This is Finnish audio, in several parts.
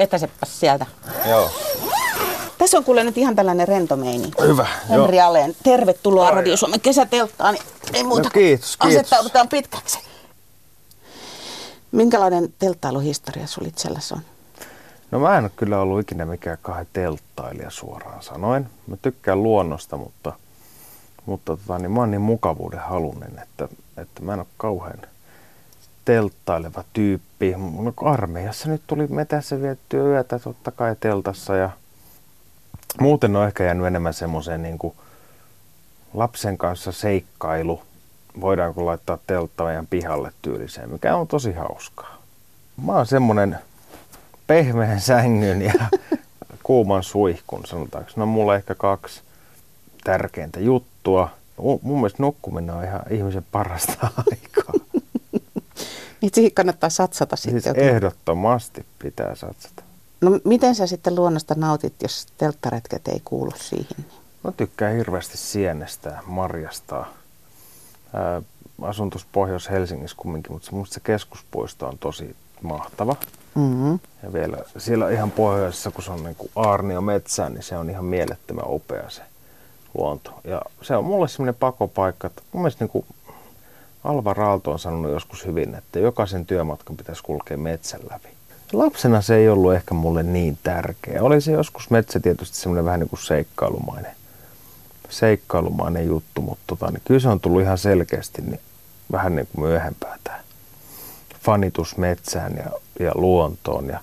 Vetäsepäs sieltä. Joo. Tässä on kuule nyt ihan tällainen rento meini. Hyvä, Henri joo. Aleen, tervetuloa Radio Suomen kesätelttaan. Ei muuta No kiitos, kiitos. asettaudutaan pitkäksi. Minkälainen telttailuhistoria sulla itselläsi on? No mä en ole kyllä ollut ikinä mikään kahden telttailija suoraan sanoen. Mä tykkään luonnosta, mutta, mutta tota, niin mä oon niin mukavuuden halunen, että, että mä en ole kauhean telttaileva tyyppi. No, armeijassa nyt tuli metässä viettyä yötä totta kai teltassa ja muuten on ehkä jäänyt enemmän semmoiseen niin kuin lapsen kanssa seikkailu. Voidaanko laittaa teltta meidän pihalle tyyliseen, mikä on tosi hauskaa. Mä oon semmonen pehmeän sängyn ja kuuman suihkun, sanotaanko. No mulla ehkä kaksi tärkeintä juttua. Mu- Mun mielestä nukkuminen on ihan ihmisen parasta aikaa. Niin siihen kannattaa satsata sitten. Siis ehdottomasti pitää satsata. No miten sä sitten luonnosta nautit, jos telttaretket ei kuulu siihen? Mä tykkään hirveästi sienestää, marjastaa. Ää, asun tuossa Pohjois-Helsingissä kumminkin, mutta mielestä se keskuspuisto on tosi mahtava. Mm-hmm. Ja vielä siellä ihan pohjoisessa, kun se on niin kuin Aarnio metsää, niin se on ihan mielettömän upea se luonto. Ja se on mulle semmoinen pakopaikka, että mun mielestä niin kuin Alva Raalto on sanonut joskus hyvin, että jokaisen työmatkan pitäisi kulkea metsän läpi. Lapsena se ei ollut ehkä mulle niin tärkeä. Oli se joskus metsä tietysti semmoinen vähän niin kuin seikkailumainen, seikkailumainen juttu, mutta tota, niin kyllä se on tullut ihan selkeästi niin vähän niin kuin myöhempää tämä fanitus metsään ja, ja luontoon. Ja,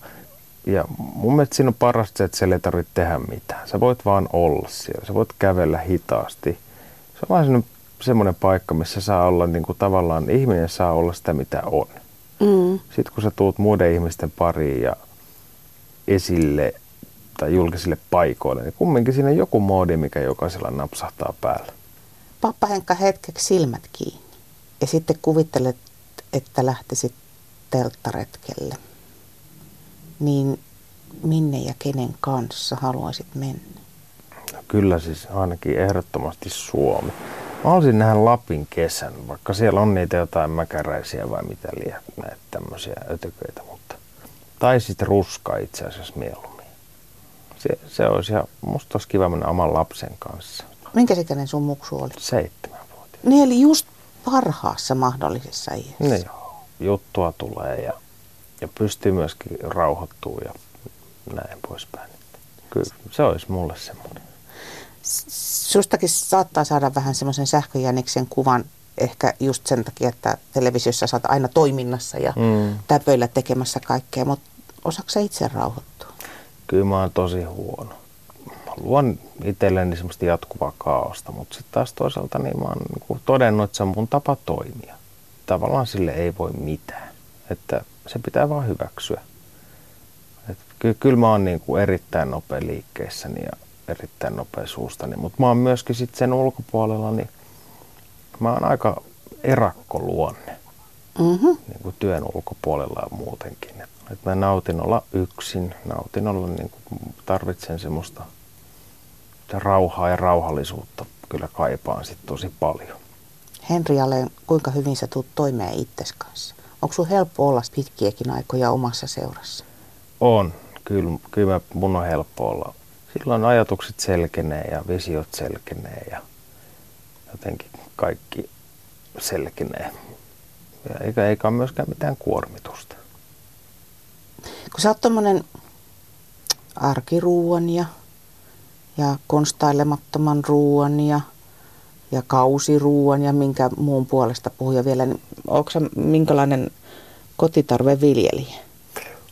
ja mun mielestä siinä on parasta se, että siellä ei tarvitse tehdä mitään. Sä voit vaan olla siellä. Sä voit kävellä hitaasti. Se on vaan semmoinen, paikka, missä saa olla niin kuin tavallaan, ihminen saa olla sitä mitä on. Mm. Sitten kun sä tuut muiden ihmisten pariin ja esille tai julkisille paikoille, niin kumminkin siinä on joku moodi, mikä jokaisella napsahtaa päällä. Pappa Henkka hetkeksi silmät kiinni ja sitten kuvittelet, että lähtisit telttaretkelle. Niin minne ja kenen kanssa haluaisit mennä? No kyllä siis ainakin ehdottomasti Suomi. Mä haluaisin nähdä Lapin kesän, vaikka siellä on niitä jotain mäkäräisiä vai mitä liian näitä tämmöisiä ötököitä, mutta... Tai sitten ruska itse asiassa mieluummin. Se, se olisi ihan, musta olisi kiva mennä oman lapsen kanssa. Minkä ikäinen sun muksu oli? Seitsemän vuotta. Niin eli just parhaassa mahdollisessa iässä. Niin joo, juttua tulee ja, ja pystyy myöskin rauhoittuu ja näin poispäin. Kyllä se olisi mulle semmoinen. Sustakin saattaa saada vähän semmoisen sähköjäniksen kuvan ehkä just sen takia, että televisiossa saat aina toiminnassa ja Mm. täpöillä tekemässä kaikkea, mutta osaako sä itse rauhoittua? Kyllä mä oon tosi huono. Mä luon itselleni semmoista jatkuvaa kaaosta, mutta sitten taas toisaalta niin mä oon niin todennut, että se on mun tapa toimia. Tavallaan sille ei voi mitään. Että se pitää vaan hyväksyä. Et ky- kyllä mä oon niin kuin erittäin nopea liikkeessäni ja erittäin nopea suustani, mutta mä oon myöskin sitten sen ulkopuolella, niin mä oon aika erakkoluonne Mm-hmm. niin kuin työn ulkopuolella ja muutenkin. Et, mä nautin olla yksin, nautin olla, niin kuin, tarvitsen semmoista rauhaa ja rauhallisuutta kyllä kaipaan sit tosi paljon. Henri Aleen, kuinka hyvin sä tuut toimeen itses kanssa? Onko sun helppo olla pitkiäkin aikoja omassa seurassa? On, kyllä, kyllä mun on helppo olla. Silloin ajatukset selkenee ja visiot selkenee ja jotenkin kaikki selkenee. Ja eikä, eikä ole myöskään mitään kuormitusta. Kun sä oot tommonen arkiruuan ja, ja konstailemattoman ruuan ja, ja kausiruuan ja minkä muun puolesta puhuja vielä, niin onko sä minkälainen kotitarveviljelijä?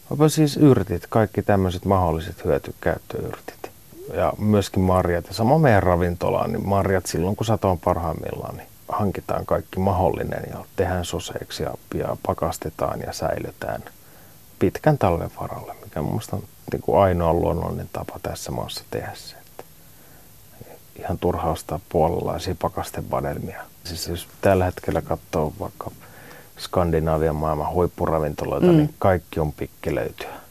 Onpa siis yrtit, kaikki tämmöiset mahdolliset hyötykäyttöyrtit. Ja myöskin marjat. Ja sama meidän ravintolaan, niin marjat silloin kun sato on parhaimmillaan, niin hankitaan kaikki mahdollinen ja tehdään soseiksi ja, ja pakastetaan ja säilytään pitkän talven varalle, mikä mun mielestä on niin kuin ainoa luonnollinen tapa tässä maassa tehdä se. Että ihan turha ostaa puolalaisia pakastevadelmia. Siis jos tällä hetkellä katsoo vaikka Skandinaavian maailman huippuravintoloita, Mm. mm. niin kaikki on pikkelöityä.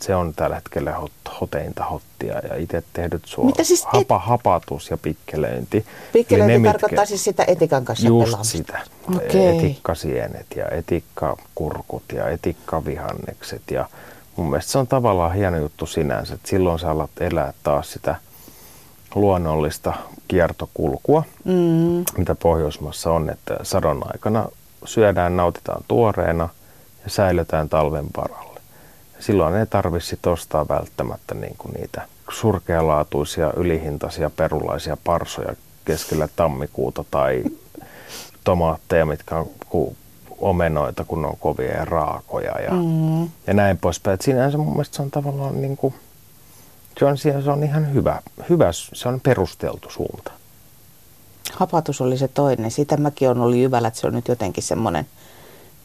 Se on tällä hetkellä hot, hoteinta hottia ja itse tehdyt suo, Mitä siis et- hapa, hapatus ja pikkelöinti. Pikkelöinti ne, tarkoittaa siis sitä etikan kanssa Just pelaamista. sitä. Okei. Etikkasienet ja etikkakurkut ja etikkavihannekset ja mun mielestä se on tavallaan hieno juttu sinänsä, että silloin sä alat elää taas sitä luonnollista kiertokulkua, mm. mitä Pohjoismaassa on, että sadon aikana syödään, nautitaan tuoreena ja säilytään talven varalle. Silloin ei tarvitse ostaa välttämättä niin kuin niitä surkealaatuisia, ylihintaisia perulaisia parsoja keskellä tammikuuta tai tomaatteja, mitkä on omenoita, kun on kovia ja raakoja ja, mm. ja näin poispäin. Et sinänsä mun mielestä se on tavallaan niin kuin, se on, se on ihan hyvä, hyvä, se on perusteltu suunta. Hapatus oli se toinen. Sitä mäkin on ollut jyvällä, että se on nyt jotenkin semmoinen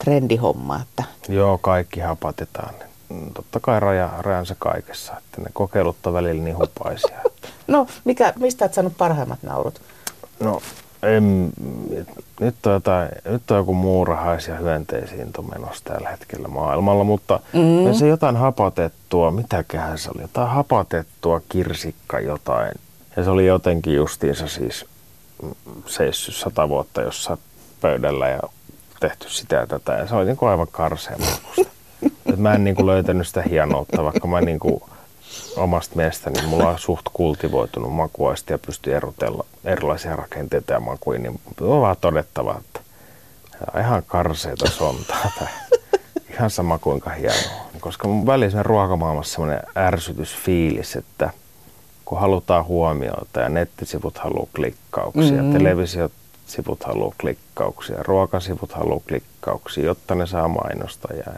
trendihomma. Että... Joo, kaikki hapatetaan. Totta kai raja, rajansa kaikessa, että ne kokeilut on välillä niin hupaisia. no, mikä, mistä olet saanut parhaimmat naurut? No, en, nyt, on jotain, nyt on joku muurahaisia hyönteisiin menossa tällä hetkellä maailmalla, mutta mm. se jotain hapatettua, mitäköhän se oli, jotain hapatettua kirsikka jotain. Ja se oli jotenkin justiinsa siis seissyt sata vuotta jossain pöydällä ja tehty sitä ja tätä. Ja se oli niin kuin aivan karseen mä en niin kuin löytänyt sitä hienoutta, vaikka mä niin kuin omasta mielestäni mulla on suht kultivoitunut makuaisti ja pystyy erotella erilaisia rakenteita ja makuja, niin on vaan todettava, että ihan karseita sontaa tai ihan sama kuinka hienoa. Koska mun välissä ruokamaailmassa semmoinen ärsytysfiilis, että kun halutaan huomiota ja nettisivut haluaa klikkauksia, mm-hmm. televisiosivut haluaa klikkauksia, ruokasivut haluaa klikkauksia, jotta ne saa mainostajaa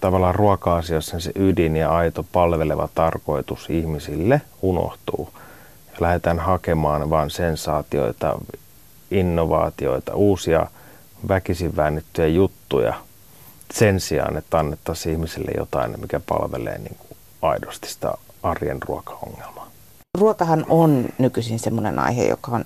tavallaan ruoka-asiassa se ydin ja aito palveleva tarkoitus ihmisille unohtuu. Ja lähdetään hakemaan vain sensaatioita, innovaatioita, uusia väkisin väännettyjä juttuja sen sijaan, että annettaisiin ihmisille jotain, mikä palvelee niin kuin aidosti sitä arjen ruokaongelmaa. Ruokahan on nykyisin semmoinen aihe, joka on,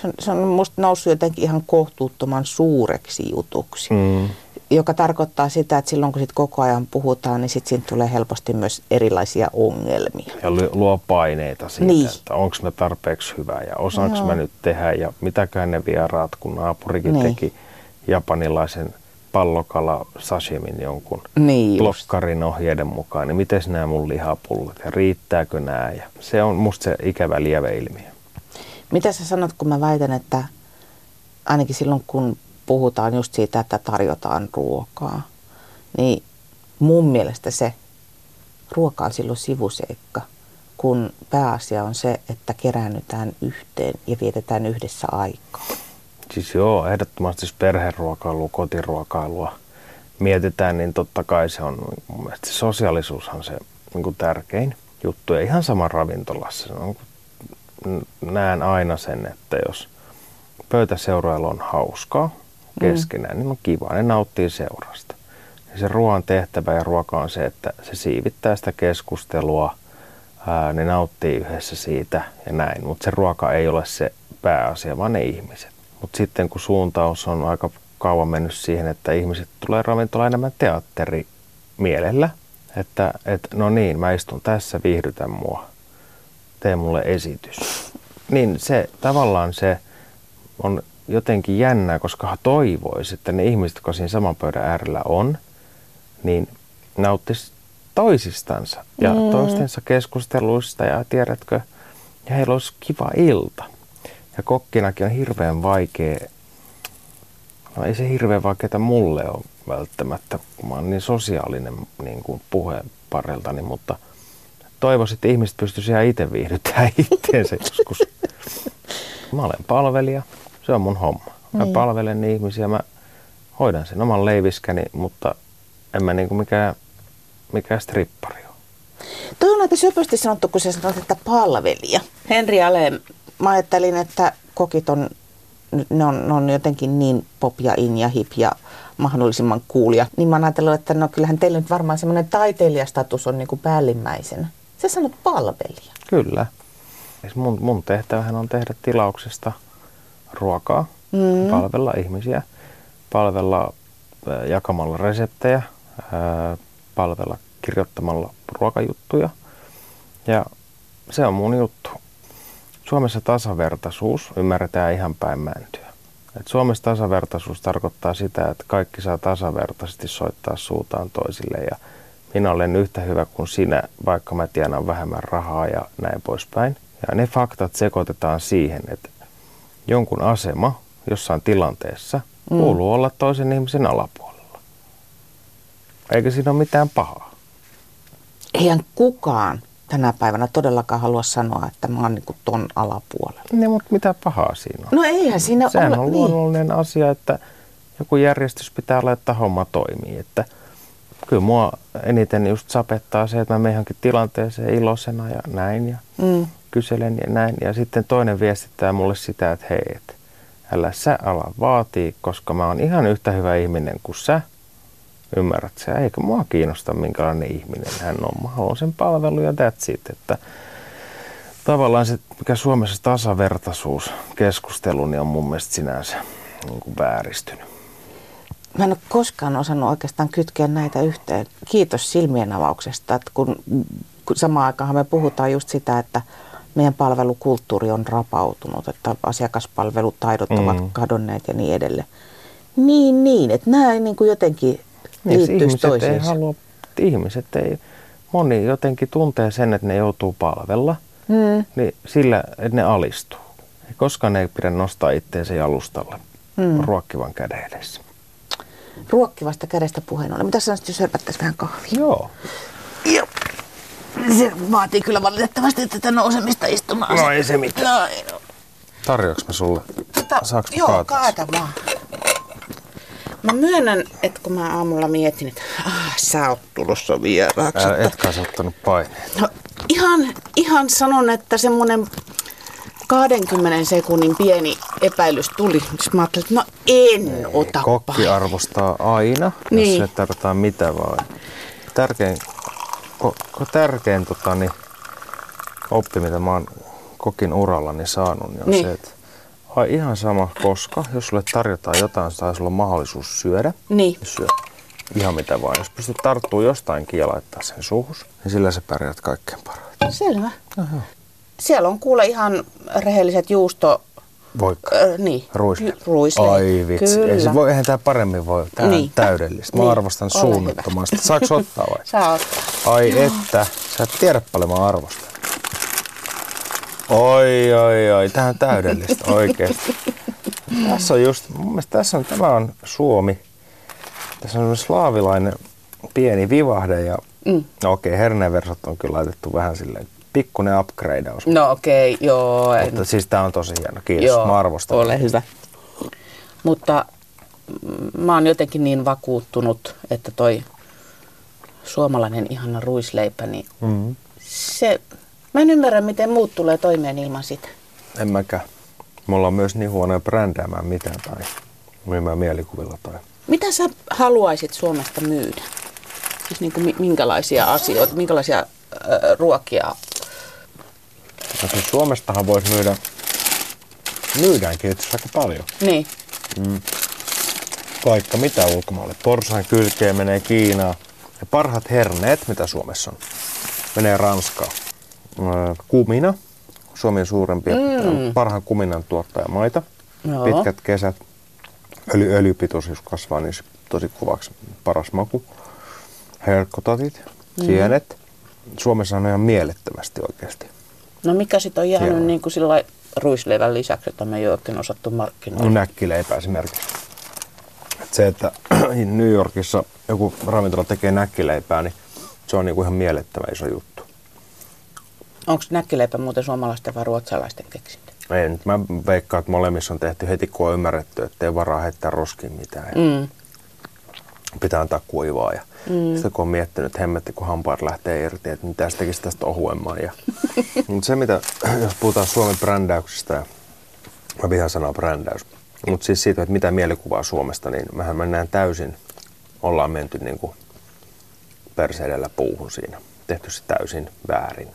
se on, se on musta noussut jotenkin ihan kohtuuttoman suureksi jutuksi. Mm joka tarkoittaa sitä, että silloin kun sit koko ajan puhutaan, niin sitten siitä tulee helposti myös erilaisia ongelmia. Ja luo paineita siitä, niin. että onko me tarpeeksi hyvä ja osaanko mä nyt tehdä ja mitäkään ne vieraat, kun naapurikin niin. teki japanilaisen pallokala sashimin jonkun niin blokkarin ohjeiden mukaan, niin miten nämä mun lihapullat ja riittääkö nämä? Ja se on musta se ikävä lieveilmiö. Mitä sä sanot, kun mä väitän, että ainakin silloin kun puhutaan just siitä, että tarjotaan ruokaa, niin mun mielestä se ruoka on silloin sivuseikka, kun pääasia on se, että keräännytään yhteen ja vietetään yhdessä aikaa. Siis joo, ehdottomasti jos perheruokailua, kotiruokailua mietitään, niin totta kai se on, mun mielestä sosiaalisuushan se niin kuin tärkein juttu. Ja ihan sama ravintolassa. On, näen aina sen, että jos pöytäseuroilla on hauskaa, keskenään, mm. niin on kiva, ne nauttii seurasta. Ja se ruoan tehtävä ja ruoka on se, että se siivittää sitä keskustelua, ää, ne nauttii yhdessä siitä ja näin, mutta se ruoka ei ole se pääasia, vaan ne ihmiset. Mutta sitten kun suuntaus on aika kauan mennyt siihen, että ihmiset tulee ravintola enemmän teatteri mielellä, että, että no niin, mä istun tässä, viihdytän mua, tee mulle esitys. Niin se tavallaan se on jotenkin jännää, koska toivoisi, että ne ihmiset, jotka siinä saman pöydän äärellä on, niin nauttisi toisistansa ja mm. toistensa keskusteluista ja tiedätkö, ja heillä olisi kiva ilta. Ja kokkinakin on hirveän vaikea, no ei se hirveän vaikeaa mulle ole välttämättä, kun mä oon niin sosiaalinen niin kuin puheenpariltani, mutta toivoisin, että ihmiset pystyisivät ihan itse viihdyttämään itteensä joskus. Mä olen palvelija, se on mun homma. Mä niin. palvelen ihmisiä, mä hoidan sen oman leiviskäni, mutta en mä niinku mikään, mikään strippari ole. Tuo on aika söpösti sanottu, kun sä sanot, että palvelija. Henri Ale, mä ajattelin, että kokit on, ne on, ne on jotenkin niin pop ja in ja hip ja mahdollisimman kuulia. Niin mä ajattelin, että no kyllähän teillä nyt varmaan semmoinen taiteilijastatus on niinku päällimmäisenä. Sä sanot palvelija. Kyllä. Mun, mun tehtävähän on tehdä tilauksesta – ruokaa, mm. palvella ihmisiä, palvella jakamalla reseptejä, palvella kirjoittamalla ruokajuttuja. Ja se on mun juttu. Suomessa tasavertaisuus ymmärretään ihan päin mäntyä. Et Suomessa tasavertaisuus tarkoittaa sitä, että kaikki saa tasavertaisesti soittaa suutaan toisille ja minä olen yhtä hyvä kuin sinä, vaikka mä tienaan vähemmän rahaa ja näin poispäin. Ja ne faktat sekoitetaan siihen, että jonkun asema jossain tilanteessa mm. kuuluu olla toisen ihmisen alapuolella. Eikä siinä ole mitään pahaa. Eihän kukaan tänä päivänä todellakaan halua sanoa, että mä oon niin ton alapuolella. Niin, mutta mitä pahaa siinä on? No eihän siinä Sehän ole. on niin. luonnollinen niin. asia, että joku järjestys pitää olla, että homma toimii. Että kyllä mua eniten just sapettaa se, että mä menen johonkin tilanteeseen iloisena ja näin ja mm. Kyselen ja näin. Ja sitten toinen viestittää mulle sitä, että hei, et, älä sä ala vaatii, koska mä oon ihan yhtä hyvä ihminen kuin sä. Ymmärrät sä? Eikä mua kiinnosta, minkälainen ihminen hän on. Mä haluan sen palvelun ja that's it. Että tavallaan se, mikä Suomessa tasavertaisuus keskustelu, niin on mun mielestä sinänsä niin kuin vääristynyt. Mä en ole koskaan osannut oikeastaan kytkeä näitä yhteen. Kiitos silmien avauksesta, että kun, kun samaan aikaan me puhutaan just sitä, että meidän palvelukulttuuri on rapautunut, että asiakaspalvelutaidot mm. ovat kadonneet ja niin edelleen. Niin, niin, että nämä niin kuin jotenkin niin, ihmiset toisiinsa. ei halua, ihmiset ei, moni jotenkin tuntee sen, että ne joutuu palvella, mm. niin sillä, että ne alistuu. Koskaan ne ei pidä nostaa itteensä jalustalle mm. ruokkivan käden edessä ruokkivasta kädestä puheen ollen. Mitä sanoisit, jos sörpättäisiin vähän kahvia? Joo. Joo. Se vaatii kyllä valitettavasti tätä nousemista istumaan. No ei se mitään. No, Tarjoaks mä sulle? Ta- Saanko joo, kaataa? kaata vaan. Mä myönnän, että kun mä aamulla mietin, että ah, sä oot tulossa vieraaksi. Älä, etkä sä ottanut paineet. No, ihan, ihan sanon, että semmonen 20 sekunnin pieni epäilys tuli. Sitten mä ajattelin, että no en ota Kokki arvostaa aina, niin. jos se tarkoittaa mitä vaan. Tärkein, tärkein tota, niin, oppi, mitä mä oon kokin urallani saanut, niin on niin. se, että ai, ihan sama koska, jos sulle tarjotaan jotain, tai sulla on mahdollisuus syödä, niin. niin syö ihan mitä vaan. Jos pystyt tarttuu jostain kielaittaa sen suhus, niin sillä sä pärjät kaikkein parhaiten. Selvä. Aha. Siellä on kuule ihan rehelliset juusto... Voikka. Äh, niin. Ruisle. Ruisle. Ai vitsi. Kyllä. Ei se voi, eihän tämä paremmin voi. Tämä niin. on täydellistä. Mä niin. arvostan Ole suunnattomasti. Hyvä. Saaks ottaa vai? Saa ottaa. Ai Joo. että. Sä et tiedä paljon mä arvostan. Oi, oi, oi. Tämä on täydellistä oikeesti. tässä on just, mun mielestä tässä on, tämä on Suomi. Tässä on slaavilainen pieni vivahde ja mm. no okei, okay, herneversot on kyllä laitettu vähän silleen pikkuinen upgradeaus. No okei, okay, joo. Mutta siis tämä on tosi hieno. Kiitos, joo, mä arvostan. Ole hyvä. Mutta mä oon jotenkin niin vakuuttunut, että toi suomalainen ihana ruisleipä, niin mm-hmm. se, mä en ymmärrä, miten muut tulee toimeen ilman sitä. En mäkään. Me ollaan myös niin huonoja brändäämään mitään tai myymään mielikuvilla tai... Mitä sä haluaisit Suomesta myydä? Siis niin kuin minkälaisia asioita, minkälaisia ruokia No siis Suomestahan voisi myydä, myydäänkin itse aika paljon. Niin. Mm. Vaikka mitä ulkomaille. Porsaan kylkeen menee Kiinaan. Ja parhaat herneet, mitä Suomessa on, menee Ranskaan. Kumina, Suomen suurempia, mm. parhaan kuminan tuottajamaita. Joo. Pitkät kesät, öljy, öljypitoisuus kasvaa, niin tosi kuvaksi paras maku. Herkkotatit, mm. sienet. Suomessa on ihan mielettömästi oikeasti. No mikä sitten on jäänyt niin kuin sillä ruisleivän lisäksi, että me ei oikein osattu markkinoida? No näkkileipä esimerkiksi. Et se, että New Yorkissa joku ravintola tekee näkkileipää, niin se on niinku ihan mielettömän iso juttu. Onko näkkileipä muuten suomalaisten vai ruotsalaisten keksintö? Ei, nyt mä veikkaan, että molemmissa on tehty heti, kun on ymmärretty, että ei varaa heittää roskiin mitään. Mm. Pitää antaa kuivaa ja Mm. Sitten kun on miettinyt, että hemmetti, kun hampaat lähtee irti, että mitä tekisi tästä ohuemman. Ja... Mutta se, mitä, jos puhutaan Suomen brändäyksestä, ja mä vihaan sanoa brändäys, mutta siis siitä, että mitä mielikuvaa Suomesta, niin mehän mennään täysin, ollaan menty niin kuin perseidellä puuhun siinä. Tehty se täysin väärin.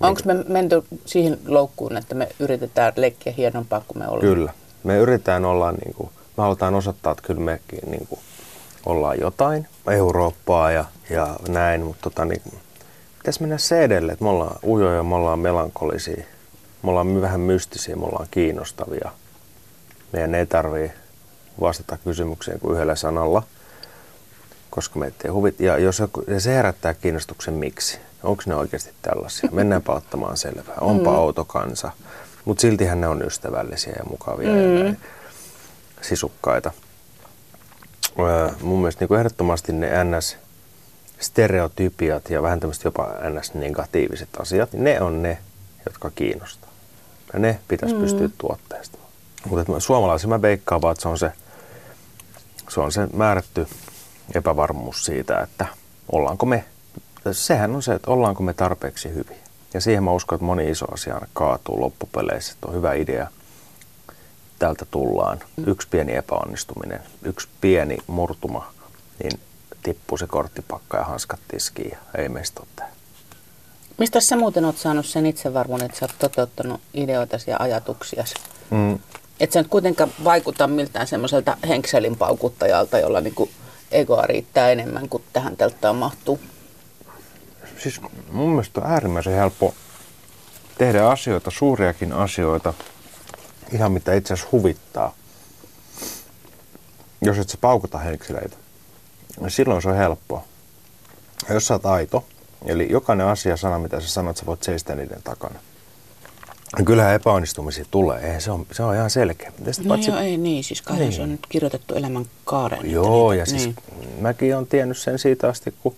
Onko me menty siihen loukkuun, että me yritetään leikkiä hienompaa kuin me ollaan? Kyllä. Me yritetään olla, niin kuin, me halutaan osoittaa, että kyllä mekin niin kuin, ollaan jotain, Eurooppaa ja, ja näin, mutta tota, niin, pitäisi mennä se edelle, että me ollaan ujoja, me ollaan melankolisia, me ollaan vähän mystisiä, me ollaan kiinnostavia. Meidän ei tarvii vastata kysymykseen kuin yhdellä sanalla. koska meitä ei huvit. Ja, jos joku, ja se herättää kiinnostuksen miksi. Onko ne oikeasti tällaisia? Mennäänpä ottamaan selvää. Onpa mm. outo kansa. Mutta siltihän ne on ystävällisiä ja mukavia mm. ja näin, sisukkaita. Mun mielestä niin kuin ehdottomasti ne NS stereotypiat ja vähän tämmöiset jopa NS-negatiiviset asiat, niin ne on ne, jotka kiinnostaa. Ja ne pitäisi mm. pystyä tuotteistamaan. Mutta suomalaisilla mä veikkaan vaan, että se on se, se on se määrätty epävarmuus siitä, että ollaanko me, sehän on se, että ollaanko me tarpeeksi hyviä. Ja siihen mä uskon, että moni iso asia kaatuu loppupeleissä, että on hyvä idea, täältä tullaan. Yksi pieni epäonnistuminen, yksi pieni murtuma, niin tippuu se korttipakka ja hanskat tiskiin ja ei meistä ole Mistä sä muuten oot saanut sen itsevarmuuden, että sä oot toteuttanut ideoitasi ja ajatuksiasi? Mm. Että sä nyt kuitenkaan vaikuta miltään semmoiselta henkselin paukuttajalta, jolla niinku egoa riittää enemmän kuin tähän telttaan mahtuu. Siis mun mielestä on äärimmäisen helppo tehdä asioita, suuriakin asioita, ihan mitä itse asiassa huvittaa. Jos et sä paukuta henkseleitä, niin silloin se on helppoa. Ja jos sä oot aito, eli jokainen asia, sana mitä sä sanot, sä voit seistä niiden takana. Ja kyllähän epäonnistumisia tulee, eihän se on, se on ihan selkeä. no patsi... joo, ei niin, siis kai niin. se on nyt kirjoitettu elämän kaaren. Joo, niitä, ja siis niin. mäkin olen tiennyt sen siitä asti, kun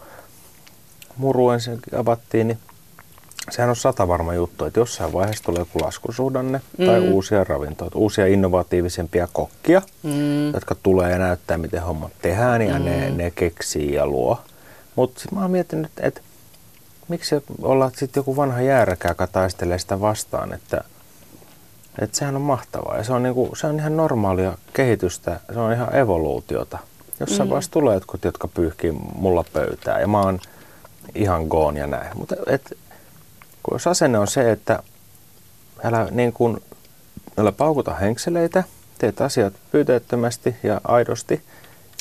muru ensin avattiin, niin sehän on sata varma juttu, että jossain vaiheessa tulee joku laskusuhdanne mm. tai uusia ravintoja, uusia innovatiivisempia kokkia, mm. jotka tulee ja näyttää, miten hommat tehdään ja mm. ne, ne keksii ja luo. Mutta sitten mä oon miettinyt, että, että miksi olla sitten joku vanha jääräkä, joka taistelee sitä vastaan, että, että sehän on mahtavaa ja se on, niinku, se on ihan normaalia kehitystä, se on ihan evoluutiota. Jossain mm. vaiheessa tulee jotkut, jotka pyyhkii mulla pöytää ja mä oon ihan goon ja näin. Mutta et, kun jos asenne on se, että älä, niin kun, älä paukuta henkseleitä, teet asiat pyyteettömästi ja aidosti,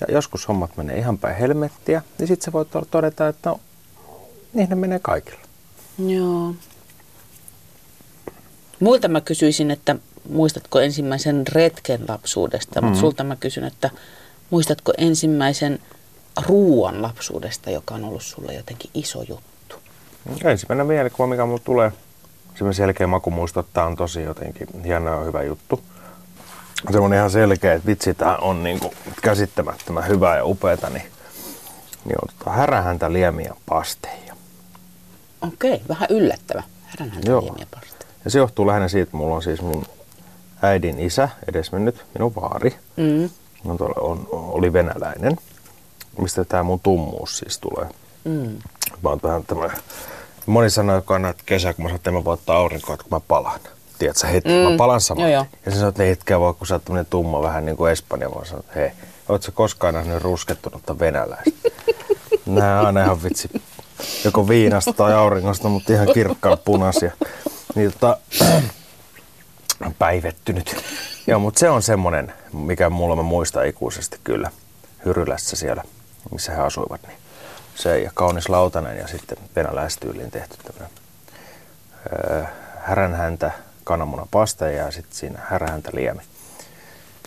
ja joskus hommat menee ihan päin helmettiä, niin sitten sä voit todeta, että no, niin ne menee kaikilla. Joo. Muilta mä kysyisin, että muistatko ensimmäisen retken lapsuudesta, mm-hmm. mutta sulta mä kysyn, että muistatko ensimmäisen ruuan lapsuudesta, joka on ollut sulle jotenkin iso juttu? Ensimmäinen mielikuva, mikä mulle tulee, semmoinen selkeä maku muistuttaa, on tosi jotenkin hieno ja hyvä juttu. Semmoinen ihan selkeä, että vitsi, tämä on niin kuin käsittämättömän hyvää ja upeata, niin, niin on tota härähäntä liemiä pasteja. Okei, vähän yllättävä. Härähäntä liemiä pasteja. Ja se johtuu lähinnä siitä, että mulla on siis mun äidin isä, edesmennyt, minun vaari, mm. on, on, oli venäläinen mistä tämä mun tummuus siis tulee. Mm. Mä oon vähän tämmönen, moni sanoo, joka on näitä kesä, kun mä sanon, että mä voin ottaa aurinkoa, että kun mä palaan. Tiedätkö, heti, mm. mä palaan samaan. Ja se sanoo, että hetkeä voi, kun sä oot tämmönen tumma vähän niin kuin Espanja, vaan sanoo, että hei, oot sä koskaan nähnyt ruskettunutta venäläistä? Nää on aina ihan vitsi, joko viinasta tai auringosta, mutta ihan kirkkaan punaisia. Niin tota, päivettynyt. Joo, mutta se on semmonen, mikä mulla mä muistan ikuisesti kyllä Hyrylässä siellä missä he asuivat, niin se ja kaunis lautanen ja sitten venäläistyyliin tehty tämmöinen öö, häränhäntä kananmunapaste ja sitten siinä häränhäntä liemi.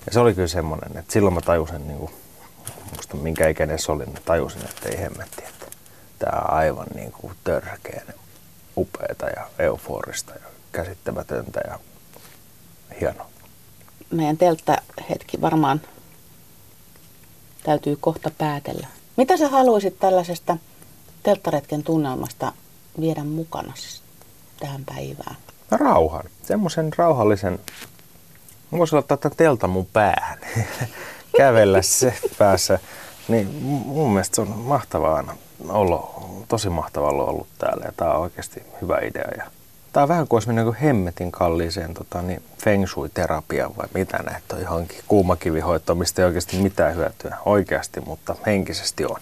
Ja se oli kyllä semmoinen, että silloin mä tajusin, niin kuin, musta minkä ikäinen se oli, niin tajusin, että ei hemmetti, että tämä on aivan niin kuin törkeän upeata ja euforista ja käsittämätöntä ja hienoa. Meidän teltta hetki varmaan täytyy kohta päätellä. Mitä sä haluaisit tällaisesta telttaretken tunnelmasta viedä mukana tähän päivään? No rauhan. Semmoisen rauhallisen, voisi ottaa tämän teltan mun päähän, kävellä se päässä. Niin mun mielestä se on mahtavaa olla, tosi mahtavaa olla ollut täällä ja tää on oikeasti hyvä idea. Ja Tämä on vähän kuin olisi mennyt niin hemmetin kalliiseen tota, niin feng shui-terapiaan vai mitä näet on johonkin kuumakivihoitoon, mistä ei oikeasti mitään hyötyä oikeasti, mutta henkisesti on.